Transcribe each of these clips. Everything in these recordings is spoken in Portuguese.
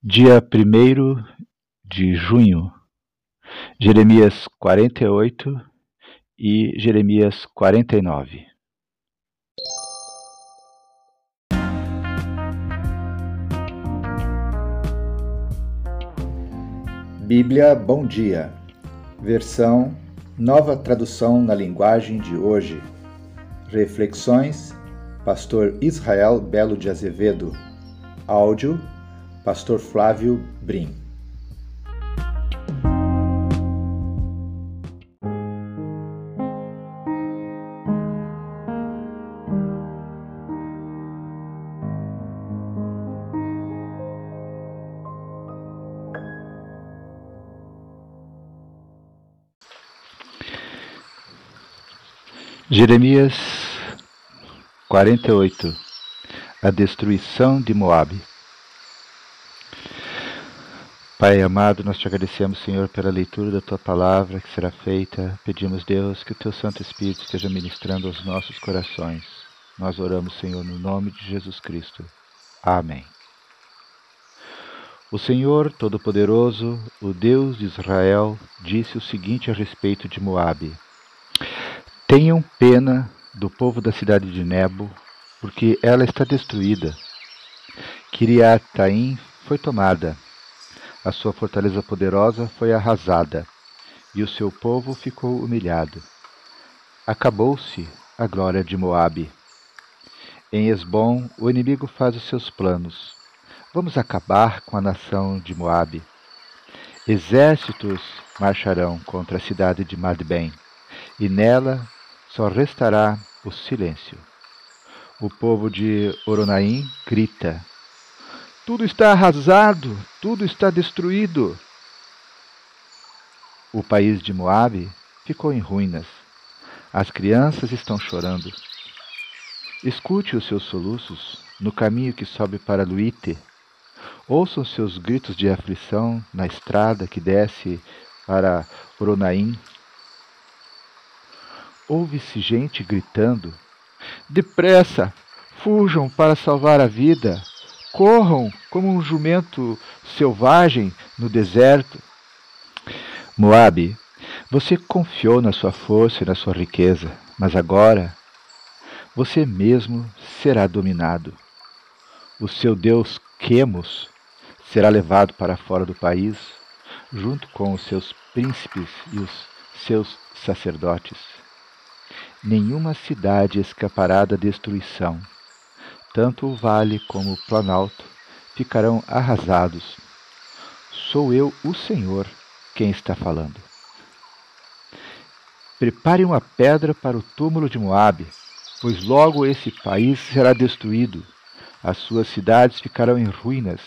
Dia 1 de junho, Jeremias 48 e Jeremias 49. Bíblia Bom Dia, versão Nova Tradução na Linguagem de Hoje. Reflexões, Pastor Israel Belo de Azevedo. Áudio, Pastor Flávio Brim. Jeremias 48 A destruição de Moabe Pai amado, nós te agradecemos, Senhor, pela leitura da tua palavra que será feita. Pedimos, Deus, que o teu Santo Espírito esteja ministrando aos nossos corações. Nós oramos, Senhor, no nome de Jesus Cristo. Amém. O Senhor Todo-Poderoso, o Deus de Israel, disse o seguinte a respeito de Moabe: Tenham pena do povo da cidade de Nebo, porque ela está destruída. Kiriataim foi tomada a sua fortaleza poderosa foi arrasada, e o seu povo ficou humilhado. Acabou-se a glória de Moabe. Em Esbom, o inimigo faz os seus planos. Vamos acabar com a nação de Moabe. Exércitos marcharão contra a cidade de Madbem, e nela só restará o silêncio. O povo de Oronaim grita: tudo está arrasado, tudo está destruído. O país de Moabe ficou em ruínas. As crianças estão chorando. Escute os seus soluços no caminho que sobe para Luíte. Ouçam seus gritos de aflição na estrada que desce para Oronaim. Ouve-se gente gritando: Depressa! Fujam para salvar a vida! Corram como um jumento selvagem no deserto. Moabe, você confiou na sua força e na sua riqueza, mas agora você mesmo será dominado. O seu Deus Quemos será levado para fora do país, junto com os seus príncipes e os seus sacerdotes. Nenhuma cidade escapará da destruição tanto o vale como o planalto ficarão arrasados. Sou eu, o Senhor, quem está falando. Prepare uma pedra para o túmulo de Moabe, pois logo esse país será destruído. As suas cidades ficarão em ruínas,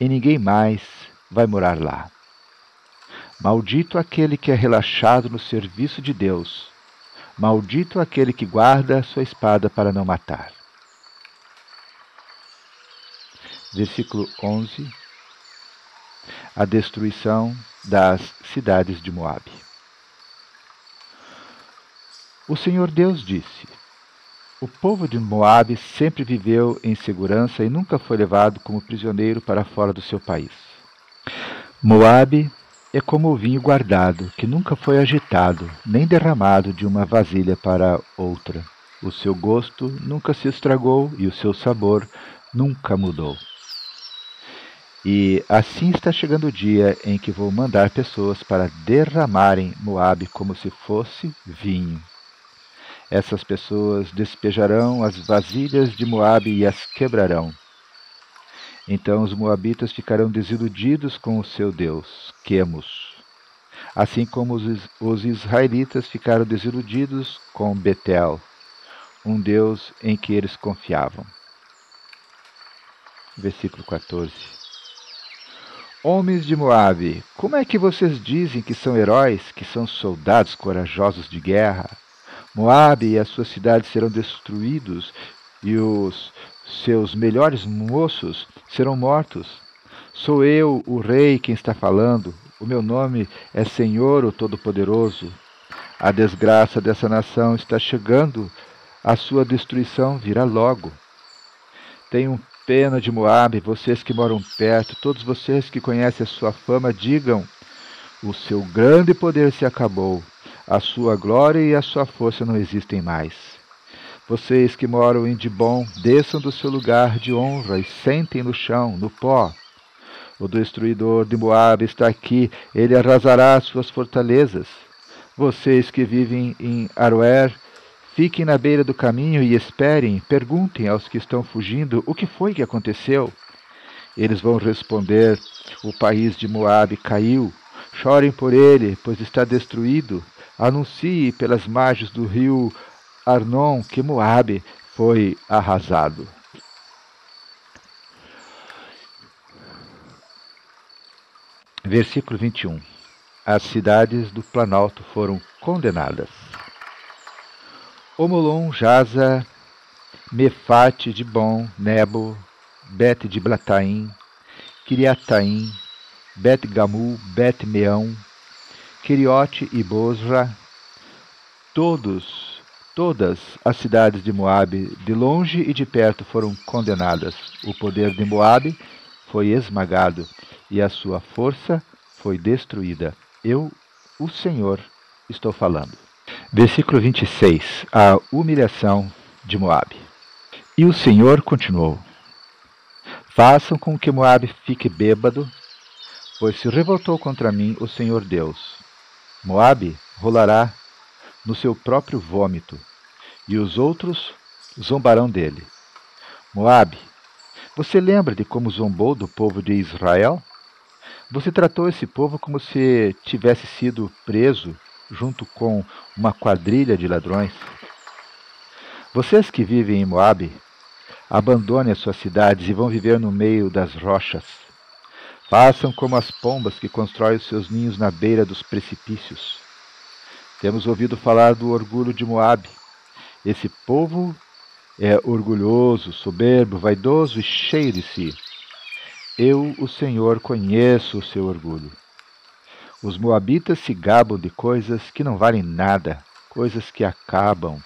e ninguém mais vai morar lá. Maldito aquele que é relaxado no serviço de Deus. Maldito aquele que guarda sua espada para não matar. Versículo 11, a destruição das cidades de Moabe. O Senhor Deus disse: O povo de Moabe sempre viveu em segurança e nunca foi levado como prisioneiro para fora do seu país. Moabe é como o vinho guardado, que nunca foi agitado, nem derramado de uma vasilha para outra. O seu gosto nunca se estragou e o seu sabor nunca mudou. E assim está chegando o dia em que vou mandar pessoas para derramarem Moabe como se fosse vinho. Essas pessoas despejarão as vasilhas de Moabe e as quebrarão. Então os moabitas ficarão desiludidos com o seu Deus, Quemos, assim como os, israelitas ficaram desiludidos com Betel, um Deus em que eles confiavam. Versículo 14. Homens de Moabe, como é que vocês dizem que são heróis, que são soldados corajosos de guerra? Moabe e as suas cidades serão destruídos e os seus melhores moços serão mortos. Sou eu, o rei, quem está falando. O meu nome é Senhor, o Todo-Poderoso. A desgraça dessa nação está chegando, a sua destruição virá logo. Tenham pena de Moabe, vocês que moram perto, todos vocês que conhecem a sua fama, digam: o seu grande poder se acabou, a sua glória e a sua força não existem mais. Vocês que moram em Dibon, desçam do seu lugar de honra e sentem no chão, no pó. O destruidor de Moabe está aqui, ele arrasará suas fortalezas. Vocês que vivem em Aroer, fiquem na beira do caminho e esperem, perguntem aos que estão fugindo o que foi que aconteceu. Eles vão responder: O país de Moabe caiu. Chorem por ele, pois está destruído. Anuncie pelas margens do rio Arnon que Moabe foi arrasado. Versículo 21. As cidades do Planalto foram condenadas. Omolon, Jaza, Mefate de Bom, Nebo, Bet de Blataim, Kiriataim, Bet Gamu, Bet Meão, Queriote e Bosra, todos Todas as cidades de Moabe, de longe e de perto, foram condenadas. O poder de Moabe foi esmagado e a sua força foi destruída. Eu, o Senhor, estou falando. Versículo 26. A humilhação de Moabe. E o Senhor continuou: Façam com que Moabe fique bêbado, pois se revoltou contra mim o Senhor Deus. Moabe rolará no seu próprio vômito, e os outros zombarão dele. Moabe, você lembra de como zombou do povo de Israel? Você tratou esse povo como se tivesse sido preso junto com uma quadrilha de ladrões. Vocês que vivem em Moabe, abandonem as suas cidades e vão viver no meio das rochas. Façam como as pombas que constroem os seus ninhos na beira dos precipícios. Temos ouvido falar do orgulho de Moabe. Esse povo é orgulhoso, soberbo, vaidoso e cheio de si. Eu, o Senhor, conheço o seu orgulho. Os moabitas se gabam de coisas que não valem nada, coisas que acabam.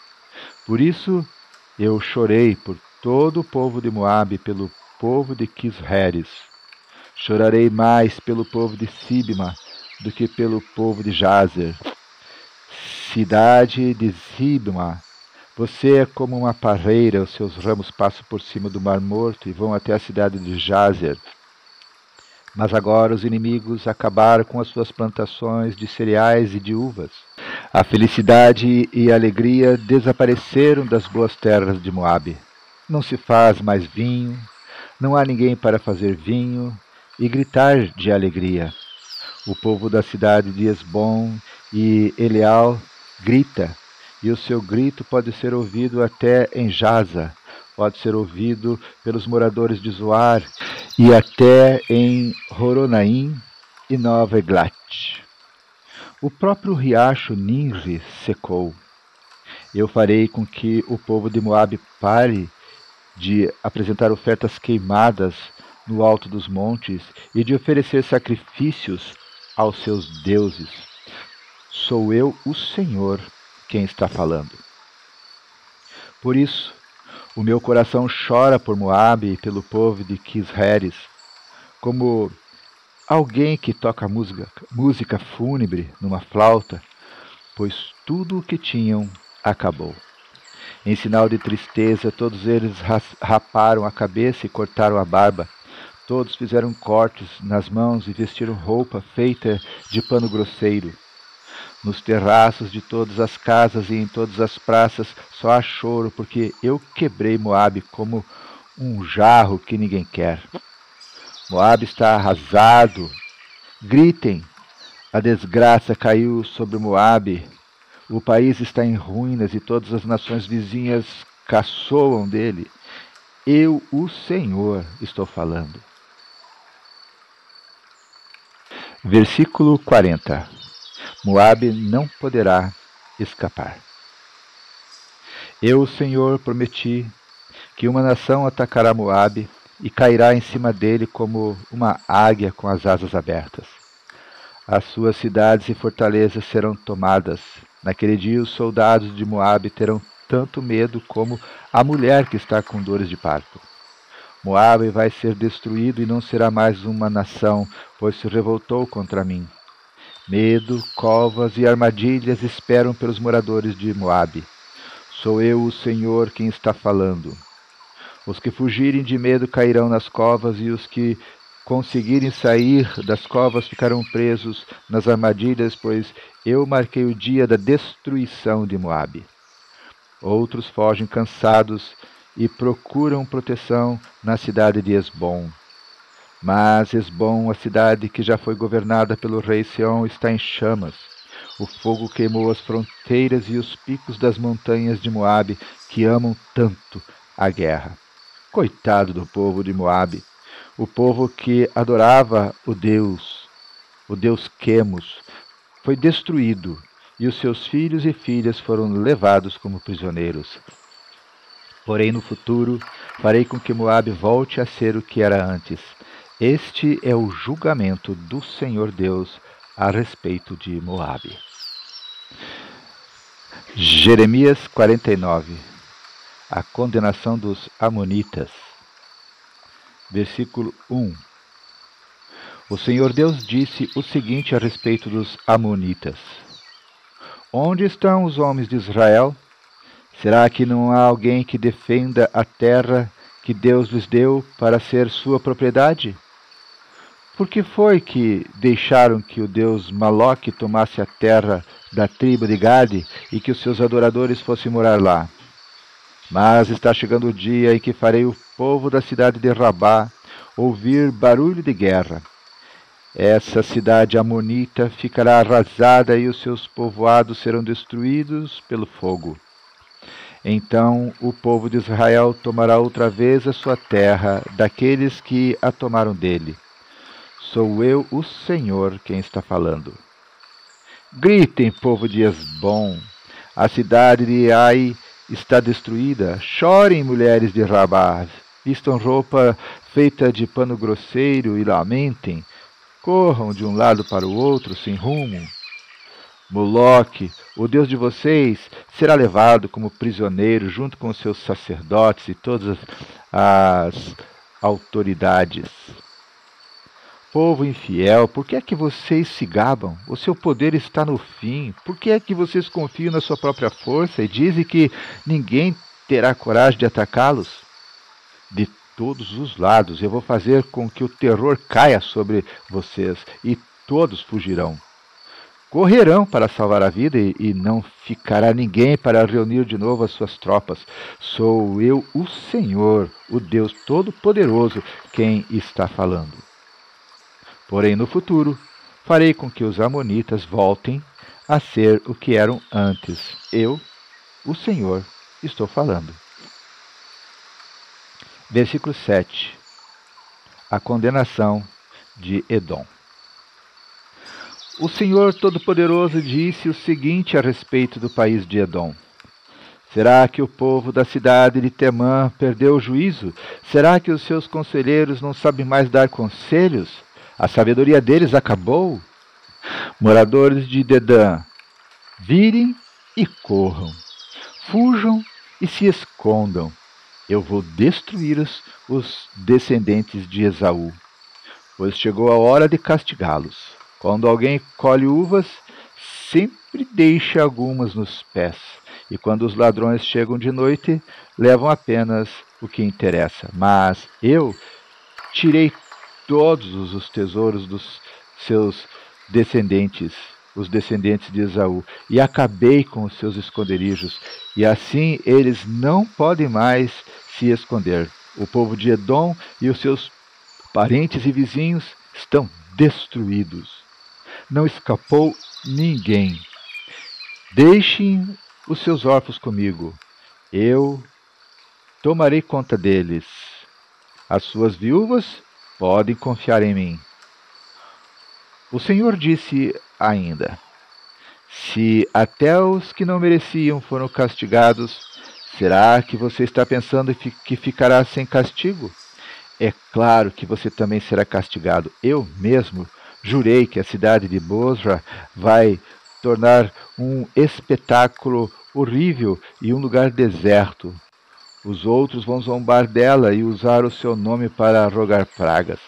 Por isso eu chorei por todo o povo de Moabe, pelo povo de Quisheres. Chorarei mais pelo povo de Sibma do que pelo povo de Jazer Cidade de Zibma, você é como uma parreira, os seus ramos passam por cima do Mar Morto e vão até a cidade de Jazer. Mas agora os inimigos acabaram com as suas plantações de cereais e de uvas. A felicidade e a alegria desapareceram das boas terras de Moabe. Não se faz mais vinho, não há ninguém para fazer vinho e gritar de alegria. O povo da cidade de Esbom e Eleal grita, e o seu grito pode ser ouvido até em Jaza, pode ser ouvido pelos moradores de Zoar e até em Horonaim e Nova Eglat. O próprio riacho Ninri secou. Eu farei com que o povo de Moabe pare de apresentar ofertas queimadas no alto dos montes e de oferecer sacrifícios aos seus deuses Sou eu, o Senhor, quem está falando. Por isso, o meu coração chora por Moabe e pelo povo de Quisheres, como alguém que toca música, música fúnebre numa flauta, pois tudo o que tinham acabou. Em sinal de tristeza, todos eles raparam a cabeça e cortaram a barba. Todos fizeram cortes nas mãos e vestiram roupa feita de pano grosseiro. Nos terraços de todas as casas e em todas as praças só há choro, porque eu quebrei Moabe como um jarro que ninguém quer. Moabe está arrasado. Gritem! A desgraça caiu sobre Moabe. O país está em ruínas e todas as nações vizinhas caçoam dele. Eu, o Senhor, estou falando. Versículo 40 Moabe não poderá escapar. Eu, Senhor, prometi que uma nação atacará Moabe e cairá em cima dele como uma águia com as asas abertas. As suas cidades e fortalezas serão tomadas. Naquele dia os soldados de Moabe terão tanto medo como a mulher que está com dores de parto. Moabe vai ser destruído e não será mais uma nação, pois se revoltou contra mim. Medo, covas e armadilhas esperam pelos moradores de Moabe. Sou eu, o Senhor, quem está falando. Os que fugirem de medo cairão nas covas, e os que conseguirem sair das covas ficarão presos nas armadilhas, pois eu marquei o dia da destruição de Moabe. Outros fogem cansados e procuram proteção na cidade de Esbom. Mas Esbom, a cidade que já foi governada pelo rei Seom, está em chamas. O fogo queimou as fronteiras e os picos das montanhas de Moabe, que amam tanto a guerra. Coitado do povo de Moabe, o povo que adorava o Deus, o Deus Quemos, foi destruído e os seus filhos e filhas foram levados como prisioneiros. Porém, no futuro, farei com que Moabe volte a ser o que era antes. Este é o julgamento do Senhor Deus a respeito de Moabe. Jeremias 49 A condenação dos Amonitas. Versículo 1 O Senhor Deus disse o seguinte a respeito dos Amonitas: Onde estão os homens de Israel? Será que não há alguém que defenda a terra que Deus lhes deu para ser sua propriedade? Por que foi que deixaram que o deus Maloque tomasse a terra da tribo de Gade e que os seus adoradores fossem morar lá? Mas está chegando o dia em que farei o povo da cidade de Rabá ouvir barulho de guerra. Essa cidade amonita ficará arrasada e os seus povoados serão destruídos pelo fogo. Então o povo de Israel tomará outra vez a sua terra daqueles que a tomaram dele. Sou eu, o Senhor, quem está falando. Gritem, povo de Esbom, a cidade de Ai está destruída. Chorem, mulheres de Rabá, vistam roupa feita de pano grosseiro e lamentem. Corram de um lado para o outro sem rumo. Moloque, o Deus de vocês, será levado como prisioneiro junto com seus sacerdotes e todas as autoridades. Povo infiel, por que é que vocês se gabam? O seu poder está no fim. Por que é que vocês confiam na sua própria força e dizem que ninguém terá coragem de atacá-los? De todos os lados eu vou fazer com que o terror caia sobre vocês e todos fugirão correrão para salvar a vida e, e, não ficará ninguém para reunir de novo as suas tropas. Sou eu, o Senhor, o Deus Todo-Poderoso, quem está falando. Porém, no futuro, farei com que os Amonitas voltem a ser o que eram antes. Eu, o Senhor, estou falando. Versículo 7. A condenação de Edom. O Senhor Todo-Poderoso disse o seguinte a respeito do país de Edom: Será que o povo da cidade de Temã perdeu o juízo? Será que os seus conselheiros não sabem mais dar conselhos? A sabedoria deles acabou? Moradores de Dedã, virem e corram, fujam e se escondam. Eu vou destruir os, os descendentes de Esaú, pois chegou a hora de castigá-los. Quando alguém colhe uvas, sempre deixa algumas nos pés, e quando os ladrões chegam de noite, levam apenas o que interessa. Mas eu tirei todos os tesouros dos seus descendentes, os descendentes de Esaú, e acabei com os seus esconderijos, e assim eles não podem mais se esconder. O povo de Edom e os seus parentes e vizinhos estão destruídos não escapou ninguém. Deixem os seus órfãos comigo, eu tomarei conta deles. As suas viúvas podem confiar em mim. O Senhor disse ainda: Se até os que não mereciam foram castigados, será que você está pensando que ficará sem castigo? É claro que você também será castigado. Eu mesmo Jurei que a cidade de Bosra vai tornar um espetáculo horrível e um lugar deserto. Os outros vão zombar dela e usar o seu nome para rogar pragas.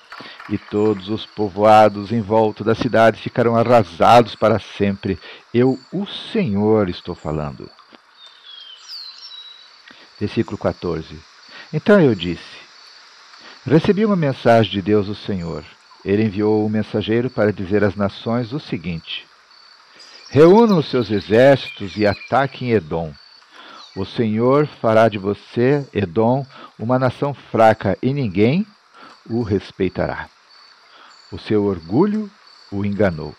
E todos os povoados em volta da cidade ficarão arrasados para sempre. Eu, o Senhor, estou falando. Versículo 14. Então eu disse: Recebi uma mensagem de Deus, o Senhor. Ele enviou um mensageiro para dizer às nações o seguinte: Reúnam os seus exércitos e ataquem Edom. O Senhor fará de você, Edom, uma nação fraca e ninguém o respeitará. O seu orgulho o enganou.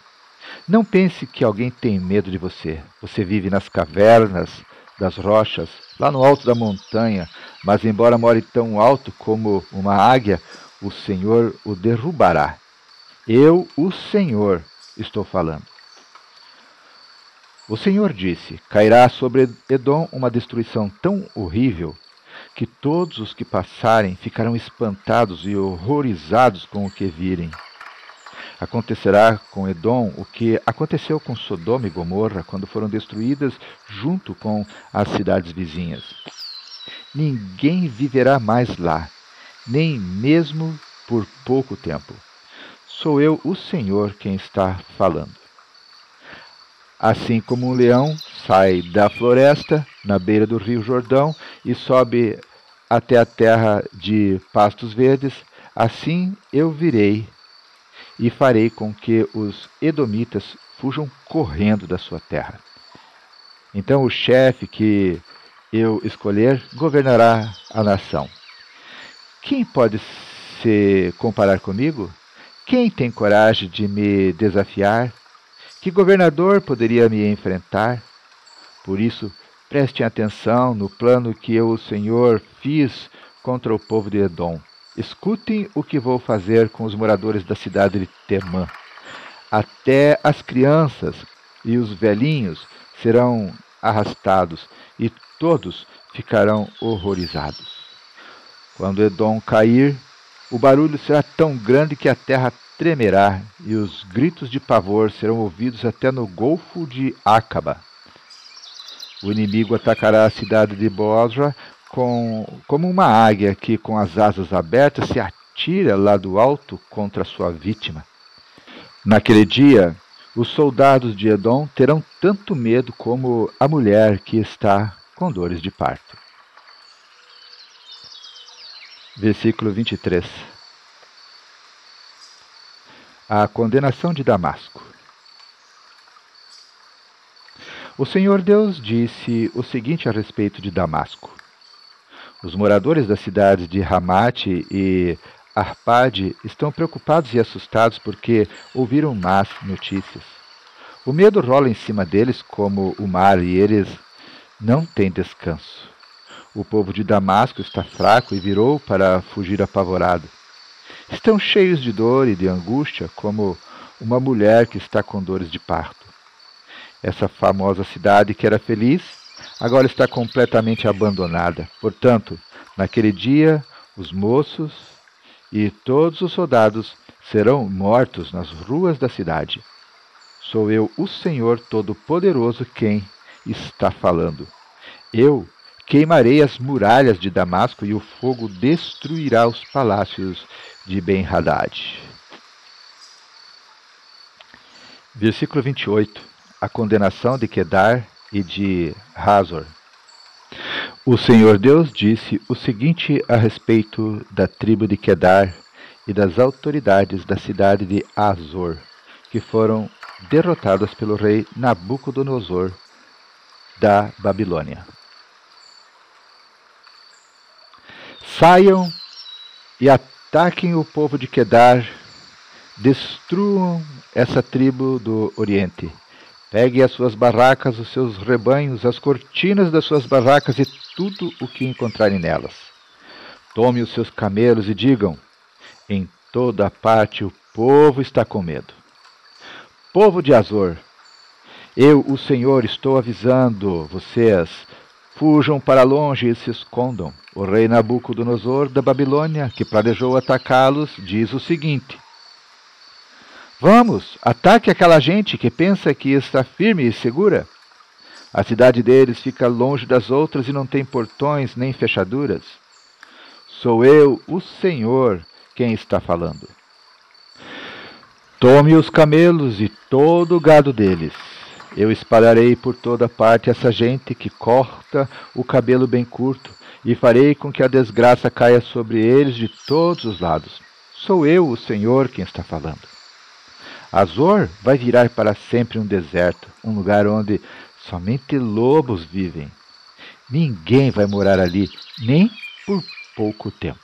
Não pense que alguém tem medo de você. Você vive nas cavernas das rochas, lá no alto da montanha, mas embora more tão alto como uma águia, o Senhor o derrubará. Eu, o Senhor, estou falando. O Senhor disse: Cairá sobre Edom uma destruição tão horrível que todos os que passarem ficarão espantados e horrorizados com o que virem. Acontecerá com Edom o que aconteceu com Sodoma e Gomorra quando foram destruídas junto com as cidades vizinhas. Ninguém viverá mais lá, nem mesmo por pouco tempo. Sou eu, o Senhor, quem está falando. Assim como um leão sai da floresta, na beira do rio Jordão, e sobe até a terra de pastos verdes, assim eu virei e farei com que os edomitas fujam correndo da sua terra. Então o chefe que eu escolher governará a nação. Quem pode se comparar comigo? Quem tem coragem de me desafiar? Que governador poderia me enfrentar? Por isso, prestem atenção no plano que eu, o Senhor, fiz contra o povo de Edom. Escutem o que vou fazer com os moradores da cidade de Temã. Até as crianças e os velhinhos serão arrastados e todos ficarão horrorizados. Quando Edom cair, o barulho será tão grande que a terra tremerá e os gritos de pavor serão ouvidos até no Golfo de Acaba. O inimigo atacará a cidade de Bosra com, como uma águia que, com as asas abertas, se atira lá do alto contra sua vítima. Naquele dia, os soldados de Edom terão tanto medo como a mulher que está com dores de parto. Versículo 23 a condenação de Damasco. O Senhor Deus disse o seguinte a respeito de Damasco: Os moradores das cidades de Ramate e Arpade estão preocupados e assustados porque ouviram más notícias. O medo rola em cima deles como o mar e eles não têm descanso. O povo de Damasco está fraco e virou para fugir apavorado. Estão cheios de dor e de angústia, como uma mulher que está com dores de parto. Essa famosa cidade que era feliz, agora está completamente abandonada. Portanto, naquele dia, os moços e todos os soldados serão mortos nas ruas da cidade. Sou eu, o Senhor Todo-Poderoso, quem está falando. Eu queimarei as muralhas de Damasco e o fogo destruirá os palácios de Ben-Hadad. Versículo 28. A condenação de Kedar e de Hazor. O Senhor Deus disse o seguinte a respeito da tribo de Kedar e das autoridades da cidade de Azor, que foram derrotadas pelo rei Nabucodonosor da Babilônia. Saiam e Ataquem o povo de Kedar, destruam essa tribo do Oriente. Peguem as suas barracas, os seus rebanhos, as cortinas das suas barracas e tudo o que encontrarem nelas. Tome os seus camelos e digam: em toda parte o povo está com medo. Povo de Azor, eu, o Senhor, estou avisando vocês Fujam para longe e se escondam. O rei Nabucodonosor da Babilônia, que planejou atacá-los, diz o seguinte: Vamos, ataque aquela gente que pensa que está firme e segura. A cidade deles fica longe das outras e não tem portões nem fechaduras. Sou eu, o Senhor, quem está falando. Tome os camelos e todo o gado deles. Eu espalharei por toda parte essa gente que corta o cabelo bem curto, e farei com que a desgraça caia sobre eles de todos os lados. Sou eu, o Senhor, quem está falando. Azor vai virar para sempre um deserto, um lugar onde somente lobos vivem. Ninguém vai morar ali, nem por pouco tempo.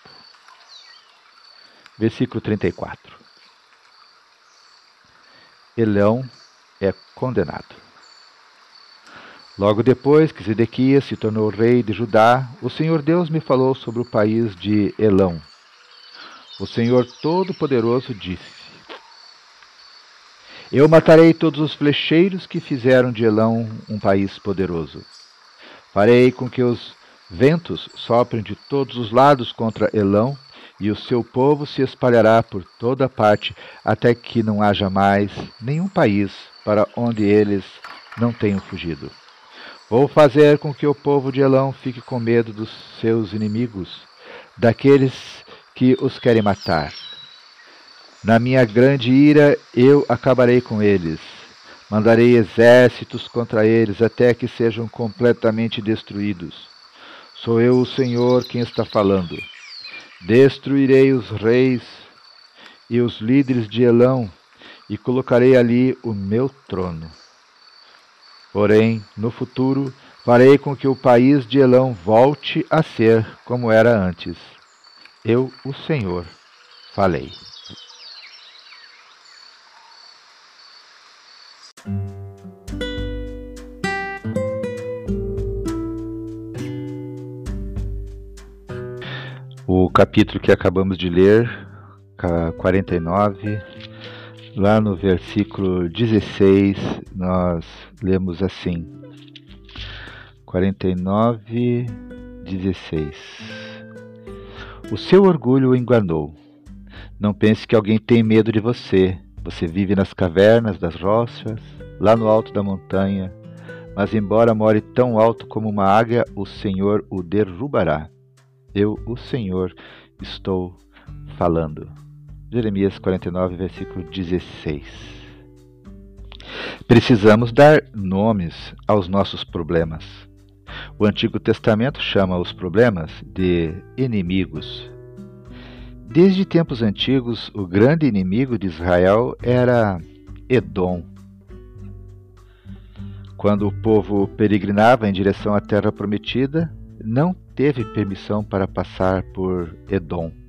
Versículo 34. Elão é condenado. Logo depois que Zedequias se tornou rei de Judá, o Senhor Deus me falou sobre o país de Elão. O Senhor Todo-Poderoso disse: Eu matarei todos os flecheiros que fizeram de Elão um país poderoso. Farei com que os ventos soprem de todos os lados contra Elão e o seu povo se espalhará por toda parte, até que não haja mais nenhum país para onde eles não tenham fugido. Vou fazer com que o povo de Elão fique com medo dos seus inimigos, daqueles que os querem matar. Na minha grande ira eu acabarei com eles. Mandarei exércitos contra eles até que sejam completamente destruídos. Sou eu o Senhor quem está falando. Destruirei os reis e os líderes de Elão e colocarei ali o meu trono. Porém, no futuro, farei com que o país de Elão volte a ser como era antes. Eu, o Senhor, falei. O capítulo que acabamos de ler, 49, lá no versículo 16, nós lemos assim: 49, 16. O seu orgulho o enganou. Não pense que alguém tem medo de você. Você vive nas cavernas das rochas, lá no alto da montanha. Mas, embora more tão alto como uma águia, o Senhor o derrubará. Eu, o Senhor, estou falando. Jeremias 49, versículo 16. Precisamos dar nomes aos nossos problemas. O Antigo Testamento chama os problemas de inimigos. Desde tempos antigos, o grande inimigo de Israel era Edom. Quando o povo peregrinava em direção à terra prometida, não teve permissão para passar por Edom.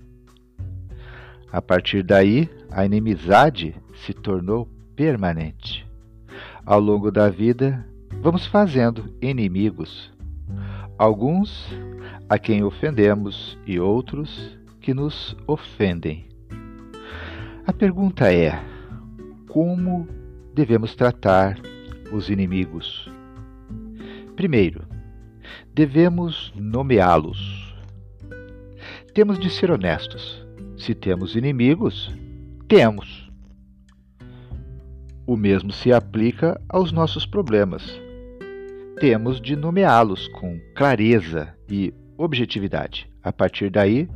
A partir daí, a inimizade se tornou permanente. Ao longo da vida, vamos fazendo inimigos. Alguns a quem ofendemos e outros que nos ofendem. A pergunta é: como devemos tratar os inimigos? Primeiro, devemos nomeá-los. Temos de ser honestos. Se temos inimigos, temos. O mesmo se aplica aos nossos problemas. Temos de nomeá-los com clareza e objetividade. A partir daí,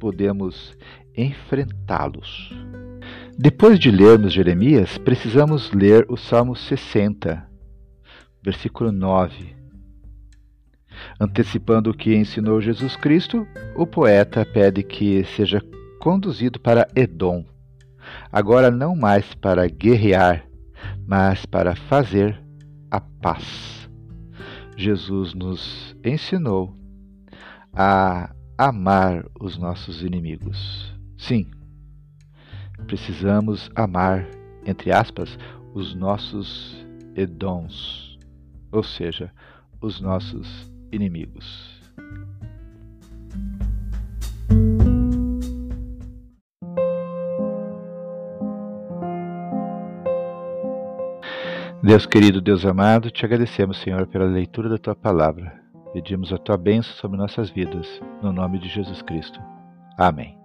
podemos enfrentá-los. Depois de lermos Jeremias, precisamos ler o Salmo 60, versículo 9 Antecipando o que ensinou Jesus Cristo, o poeta pede que seja conduzido para Edom, agora não mais para guerrear, mas para fazer a paz. Jesus nos ensinou a amar os nossos inimigos. Sim, precisamos amar, entre aspas, os nossos Edoms, ou seja, os nossos inimigos. Deus querido, Deus amado, te agradecemos, Senhor, pela leitura da tua palavra. Pedimos a tua bênção sobre nossas vidas, no nome de Jesus Cristo. Amém.